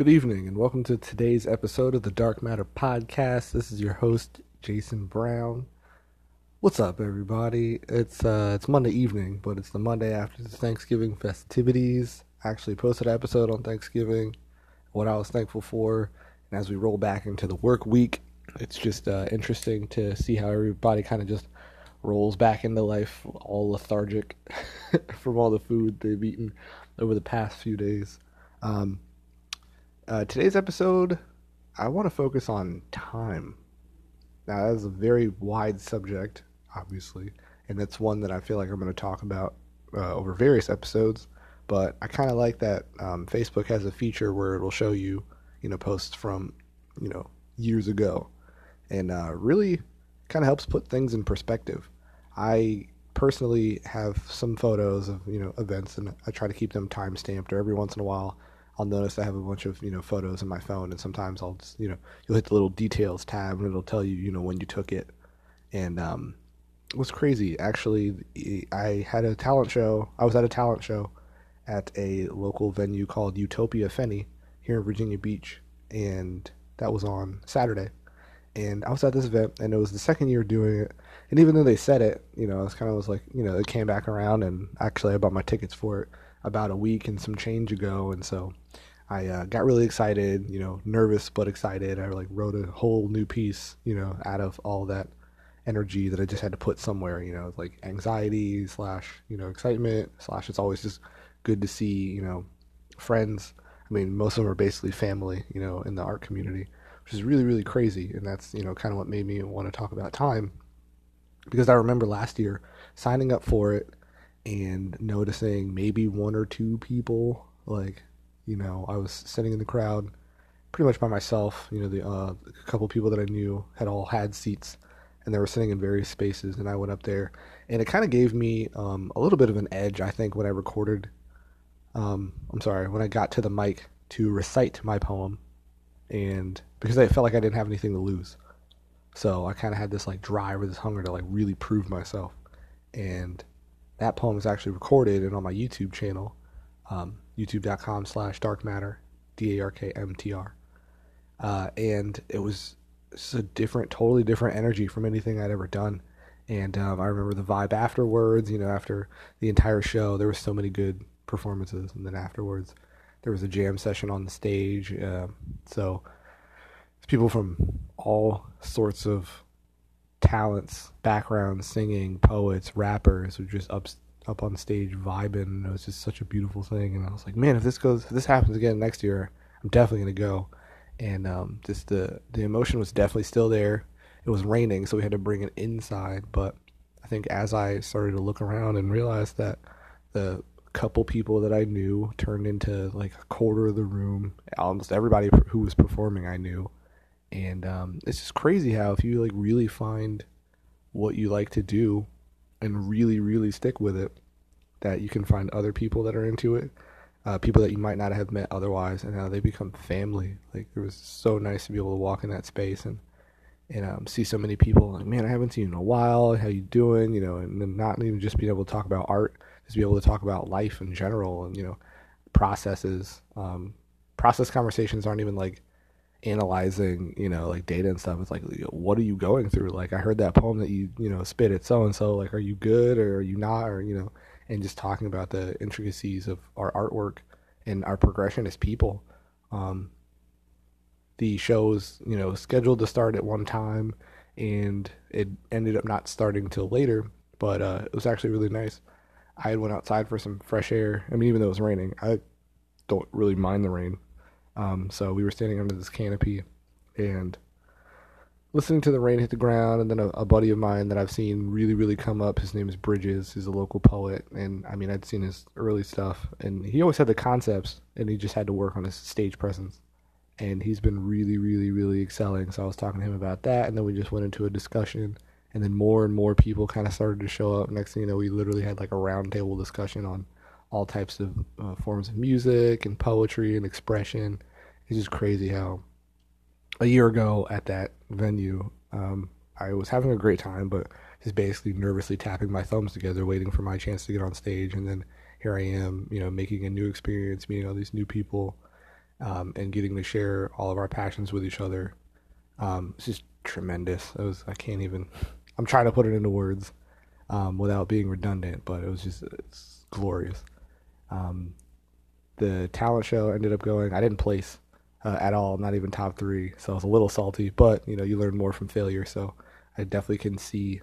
Good evening, and welcome to today's episode of the Dark Matter Podcast. This is your host, Jason Brown. What's up, everybody? It's uh, it's Monday evening, but it's the Monday after the Thanksgiving festivities. I actually posted an episode on Thanksgiving, what I was thankful for, and as we roll back into the work week, it's just uh, interesting to see how everybody kind of just rolls back into life, all lethargic from all the food they've eaten over the past few days. Um, uh, today's episode, I want to focus on time. Now, that is a very wide subject, obviously, and that's one that I feel like I'm going to talk about uh, over various episodes. But I kind of like that um, Facebook has a feature where it'll show you, you know, posts from, you know, years ago, and uh, really kind of helps put things in perspective. I personally have some photos of you know events, and I try to keep them time stamped. Or every once in a while, I'll notice I have a bunch of you know photos in my phone, and sometimes I'll just, you know you'll hit the little details tab, and it'll tell you you know when you took it. And um, it was crazy actually. I had a talent show. I was at a talent show at a local venue called Utopia Fenny here in Virginia Beach, and that was on Saturday. And I was at this event, and it was the second year doing it. And even though they said it, you know, it's kind of was like, you know, it came back around, and actually I bought my tickets for it about a week and some change ago, and so I uh, got really excited, you know, nervous but excited. I like wrote a whole new piece, you know, out of all that energy that I just had to put somewhere, you know, like anxiety slash, you know, excitement slash it's always just good to see, you know, friends. I mean, most of them are basically family, you know, in the art community, which is really, really crazy. And that's, you know, kind of what made me want to talk about time. Because I remember last year signing up for it and noticing maybe one or two people like you know i was sitting in the crowd pretty much by myself you know the uh, a couple people that i knew had all had seats and they were sitting in various spaces and i went up there and it kind of gave me um, a little bit of an edge i think when i recorded um, i'm sorry when i got to the mic to recite my poem and because i felt like i didn't have anything to lose. So i kind of had this like drive or this hunger to like really prove myself and that poem is actually recorded and on my YouTube channel, um, youtube.com slash darkmatter, D-A-R-K-M-T-R. Uh, and it was just a different, totally different energy from anything I'd ever done. And um, I remember the vibe afterwards, you know, after the entire show, there was so many good performances. And then afterwards, there was a jam session on the stage. Uh, so people from all sorts of talents, backgrounds, singing, poets, rappers who just up up on stage vibing. And it was just such a beautiful thing. And I was like, man, if this goes, if this happens again next year, I'm definitely gonna go. And um, just the the emotion was definitely still there. It was raining, so we had to bring it inside. But I think as I started to look around and realize that the couple people that I knew turned into like a quarter of the room. Almost everybody who was performing I knew and um, it's just crazy how if you like really find what you like to do and really really stick with it that you can find other people that are into it uh, people that you might not have met otherwise and how they become family. Like it was so nice to be able to walk in that space and and um, see so many people like man i haven't seen you in a while. How you doing? You know and then not even just being able to talk about art just be able to talk about life in general and you know processes um, process conversations aren't even like analyzing, you know, like data and stuff. It's like, what are you going through? Like, I heard that poem that you, you know, spit at so and so. Like, are you good or are you not? Or, you know, and just talking about the intricacies of our artwork and our progression as people. Um, the show was, you know, scheduled to start at one time and it ended up not starting till later, but uh, it was actually really nice. I had went outside for some fresh air. I mean, even though it was raining, I don't really mind the rain. Um, so we were standing under this canopy and listening to the rain hit the ground. And then a, a, buddy of mine that I've seen really, really come up, his name is Bridges. He's a local poet. And I mean, I'd seen his early stuff. And he always had the concepts, and he just had to work on his stage presence. And he's been really, really, really excelling. So I was talking to him about that. And then we just went into a discussion. And then more and more people kind of started to show up. Next thing you know, we literally had like a roundtable discussion on all types of uh, forms of music and poetry and expression it's just crazy how a year ago at that venue, um, I was having a great time, but just basically nervously tapping my thumbs together, waiting for my chance to get on stage. And then here I am, you know, making a new experience, meeting all these new people. um, and getting to share all of our passions with each other. Um, it's just tremendous. It was I can't even. I'm trying to put it into words um, without being redundant, but it was just it's glorious. Um, the talent show ended up going. I didn't place uh, at all, not even top three, so I was a little salty. But you know, you learn more from failure, so I definitely can see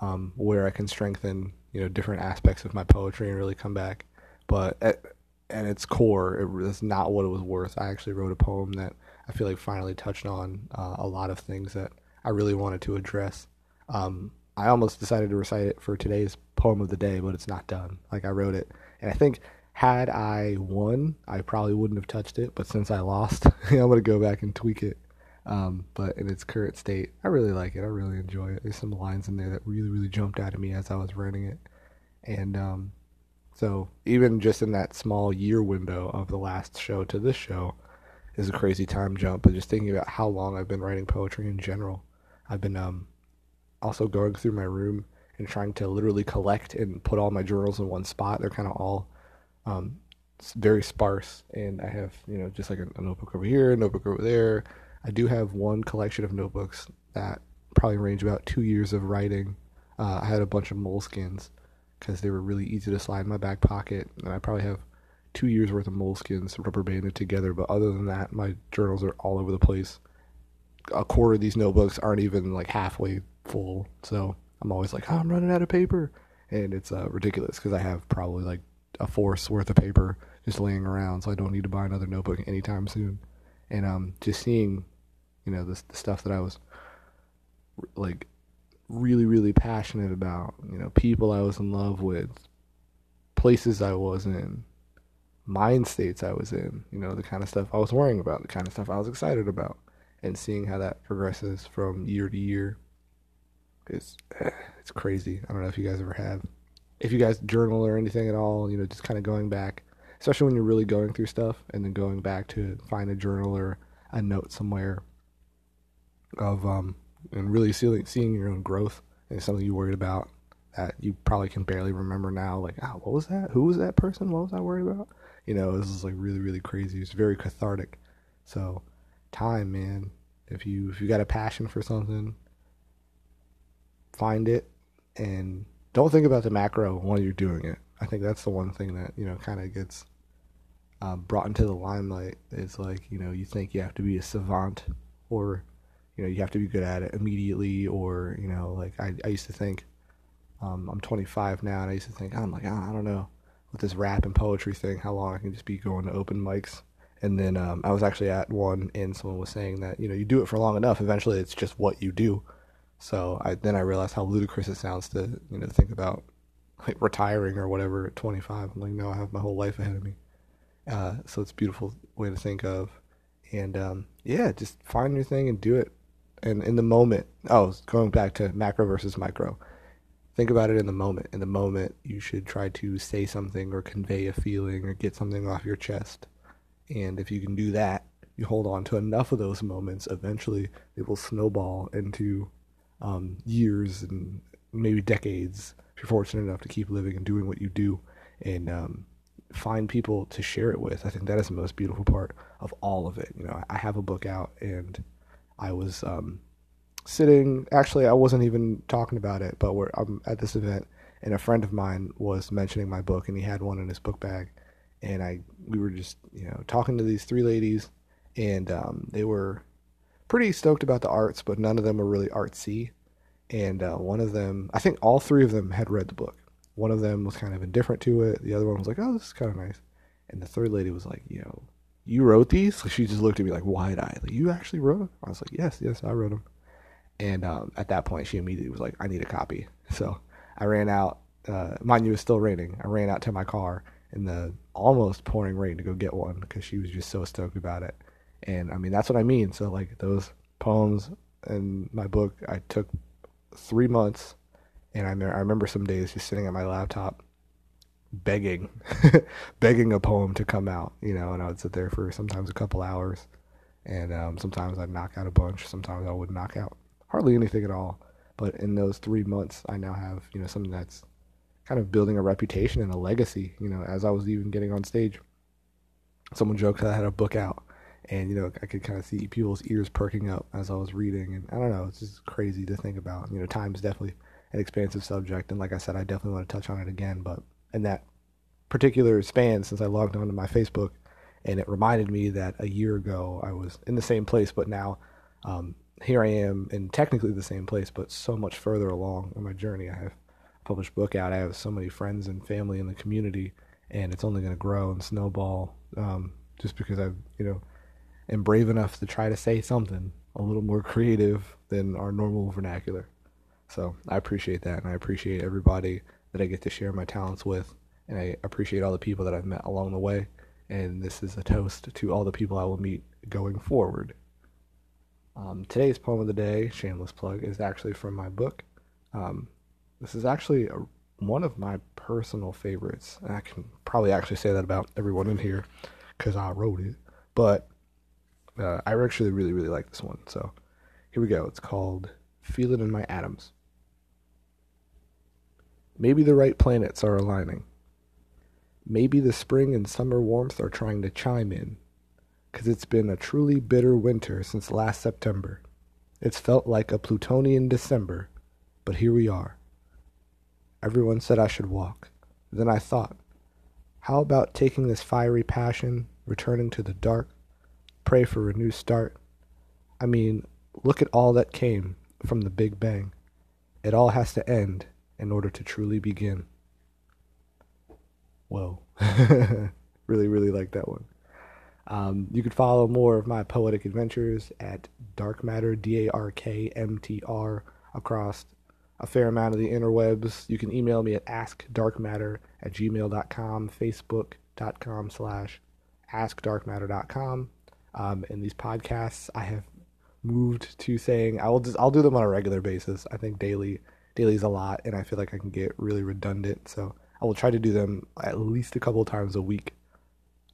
um, where I can strengthen you know different aspects of my poetry and really come back. But at, at its core, it was not what it was worth. I actually wrote a poem that I feel like finally touched on uh, a lot of things that I really wanted to address. Um, I almost decided to recite it for today's poem of the day, but it's not done. Like I wrote it, and I think had I won, I probably wouldn't have touched it. But since I lost, I'm gonna go back and tweak it. Um, but in its current state, I really like it. I really enjoy it. There's some lines in there that really, really jumped out at me as I was writing it, and um, so even just in that small year window of the last show to this show is a crazy time jump. But just thinking about how long I've been writing poetry in general, I've been um, also going through my room and trying to literally collect and put all my journals in one spot. They're kind of all um, very sparse, and I have you know just like a, a notebook over here, a notebook over there. I do have one collection of notebooks that probably range about two years of writing. Uh, I had a bunch of moleskins because they were really easy to slide in my back pocket. And I probably have two years worth of moleskins rubber banded together. But other than that, my journals are all over the place. A quarter of these notebooks aren't even like halfway full. So I'm always like, oh, I'm running out of paper. And it's uh, ridiculous because I have probably like a fourth's worth of paper just laying around. So I don't need to buy another notebook anytime soon. And um, just seeing, you know, the, the stuff that I was like really, really passionate about. You know, people I was in love with, places I was in, mind states I was in. You know, the kind of stuff I was worrying about, the kind of stuff I was excited about, and seeing how that progresses from year to year is it's crazy. I don't know if you guys ever have, if you guys journal or anything at all. You know, just kind of going back, especially when you're really going through stuff, and then going back to find a journal or a note somewhere of um and really seeing seeing your own growth and something you worried about that you probably can barely remember now. Like, ah, oh, what was that? Who was that person? What was I worried about? You know, this is like really, really crazy. It's very cathartic. So, time, man. If you if you got a passion for something, find it and don't think about the macro while you're doing it. I think that's the one thing that you know kind of gets um, brought into the limelight. Is like you know you think you have to be a savant or you know you have to be good at it immediately or you know like i, I used to think um, i'm 25 now and i used to think i'm like oh, i don't know with this rap and poetry thing how long i can just be going to open mics and then um, i was actually at one and someone was saying that you know you do it for long enough eventually it's just what you do so I, then i realized how ludicrous it sounds to you know think about like retiring or whatever at 25 i'm like no i have my whole life ahead of me uh, so it's a beautiful way to think of and um, yeah just find your thing and do it and in the moment, oh, going back to macro versus micro. Think about it in the moment. In the moment, you should try to say something or convey a feeling or get something off your chest. And if you can do that, you hold on to enough of those moments, eventually it will snowball into um, years and maybe decades if you're fortunate enough to keep living and doing what you do and um, find people to share it with. I think that is the most beautiful part of all of it. You know, I have a book out and I was um, sitting. Actually, I wasn't even talking about it, but we're I'm at this event, and a friend of mine was mentioning my book, and he had one in his book bag, and I we were just you know talking to these three ladies, and um, they were pretty stoked about the arts, but none of them were really artsy. And uh, one of them, I think all three of them had read the book. One of them was kind of indifferent to it. The other one was like, "Oh, this is kind of nice," and the third lady was like, "You know, you wrote these? she just looked at me like wide eyed. Like, you actually wrote them? I was like, yes, yes, I wrote them. And um, at that point, she immediately was like, I need a copy. So I ran out. Uh, mind you, it was still raining. I ran out to my car in the almost pouring rain to go get one because she was just so stoked about it. And I mean, that's what I mean. So, like, those poems in my book, I took three months. And I, me- I remember some days just sitting at my laptop begging, begging a poem to come out, you know, and I would sit there for sometimes a couple hours, and um, sometimes I'd knock out a bunch, sometimes I would knock out hardly anything at all. But in those three months, I now have, you know, something that's kind of building a reputation and a legacy, you know, as I was even getting on stage. someone joked that I had a book out, and you know I could kind of see people's ears perking up as I was reading, and I don't know, it's just crazy to think about. You know, time is definitely an expansive subject, and like I said, I definitely want to touch on it again. But in that particular span, since I logged onto my Facebook, and it reminded me that a year ago I was in the same place, but now um, here I am in technically the same place, but so much further along in my journey. I have a published book out. I have so many friends and family in the community, and it's only going to grow and snowball um, just because i've you know, am brave enough to try to say something a little more creative than our normal vernacular. So I appreciate that, and I appreciate everybody that I get to share my talents with, and I appreciate all the people that I've met along the way. And this is a toast to all the people I will meet going forward. Um, today's poem of the day, shameless plug, is actually from my book. Um, this is actually a, one of my personal favorites. I can probably actually say that about everyone in here because I wrote it. But uh, I actually really, really like this one. So here we go. It's called Feel It in My Atoms. Maybe the right planets are aligning. Maybe the spring and summer warmth are trying to chime in because it's been a truly bitter winter since last September. It's felt like a Plutonian December, but here we are. Everyone said I should walk. Then I thought, how about taking this fiery passion, returning to the dark, pray for a new start? I mean, look at all that came from the Big Bang. It all has to end in order to truly begin. Whoa. really, really like that one. Um, you can follow more of my poetic adventures at Dark Matter, D A R K M T R, across a fair amount of the interwebs. You can email me at askdarkmatter at gmail.com, facebook.com slash askdarkmatter.com. Um, in these podcasts, I have moved to saying I will just I'll do them on a regular basis. I think daily daily is a lot, and I feel like I can get really redundant. So I will try to do them at least a couple times a week.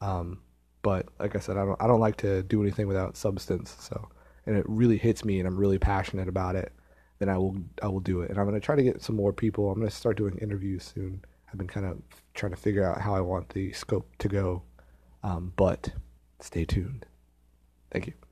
Um, but like I said, I don't I don't like to do anything without substance. So and it really hits me, and I'm really passionate about it. Then I will I will do it, and I'm gonna try to get some more people. I'm gonna start doing interviews soon. I've been kind of trying to figure out how I want the scope to go, um, but stay tuned. Thank you.